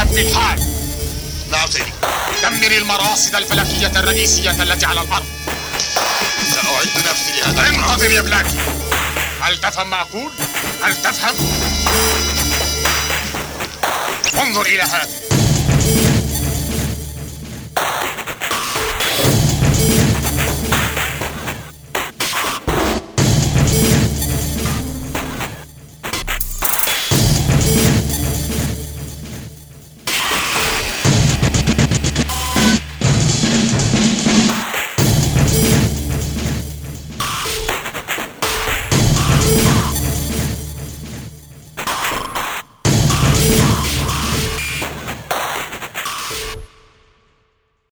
بحد الحال لا أطيق دمري المراصد الفلكية الرئيسية التي على الأرض. سأعد نفسي لهذا انحضر يا بلاكي هل تفهم ما أقول؟ هل تفهم؟ انظر إلى هذا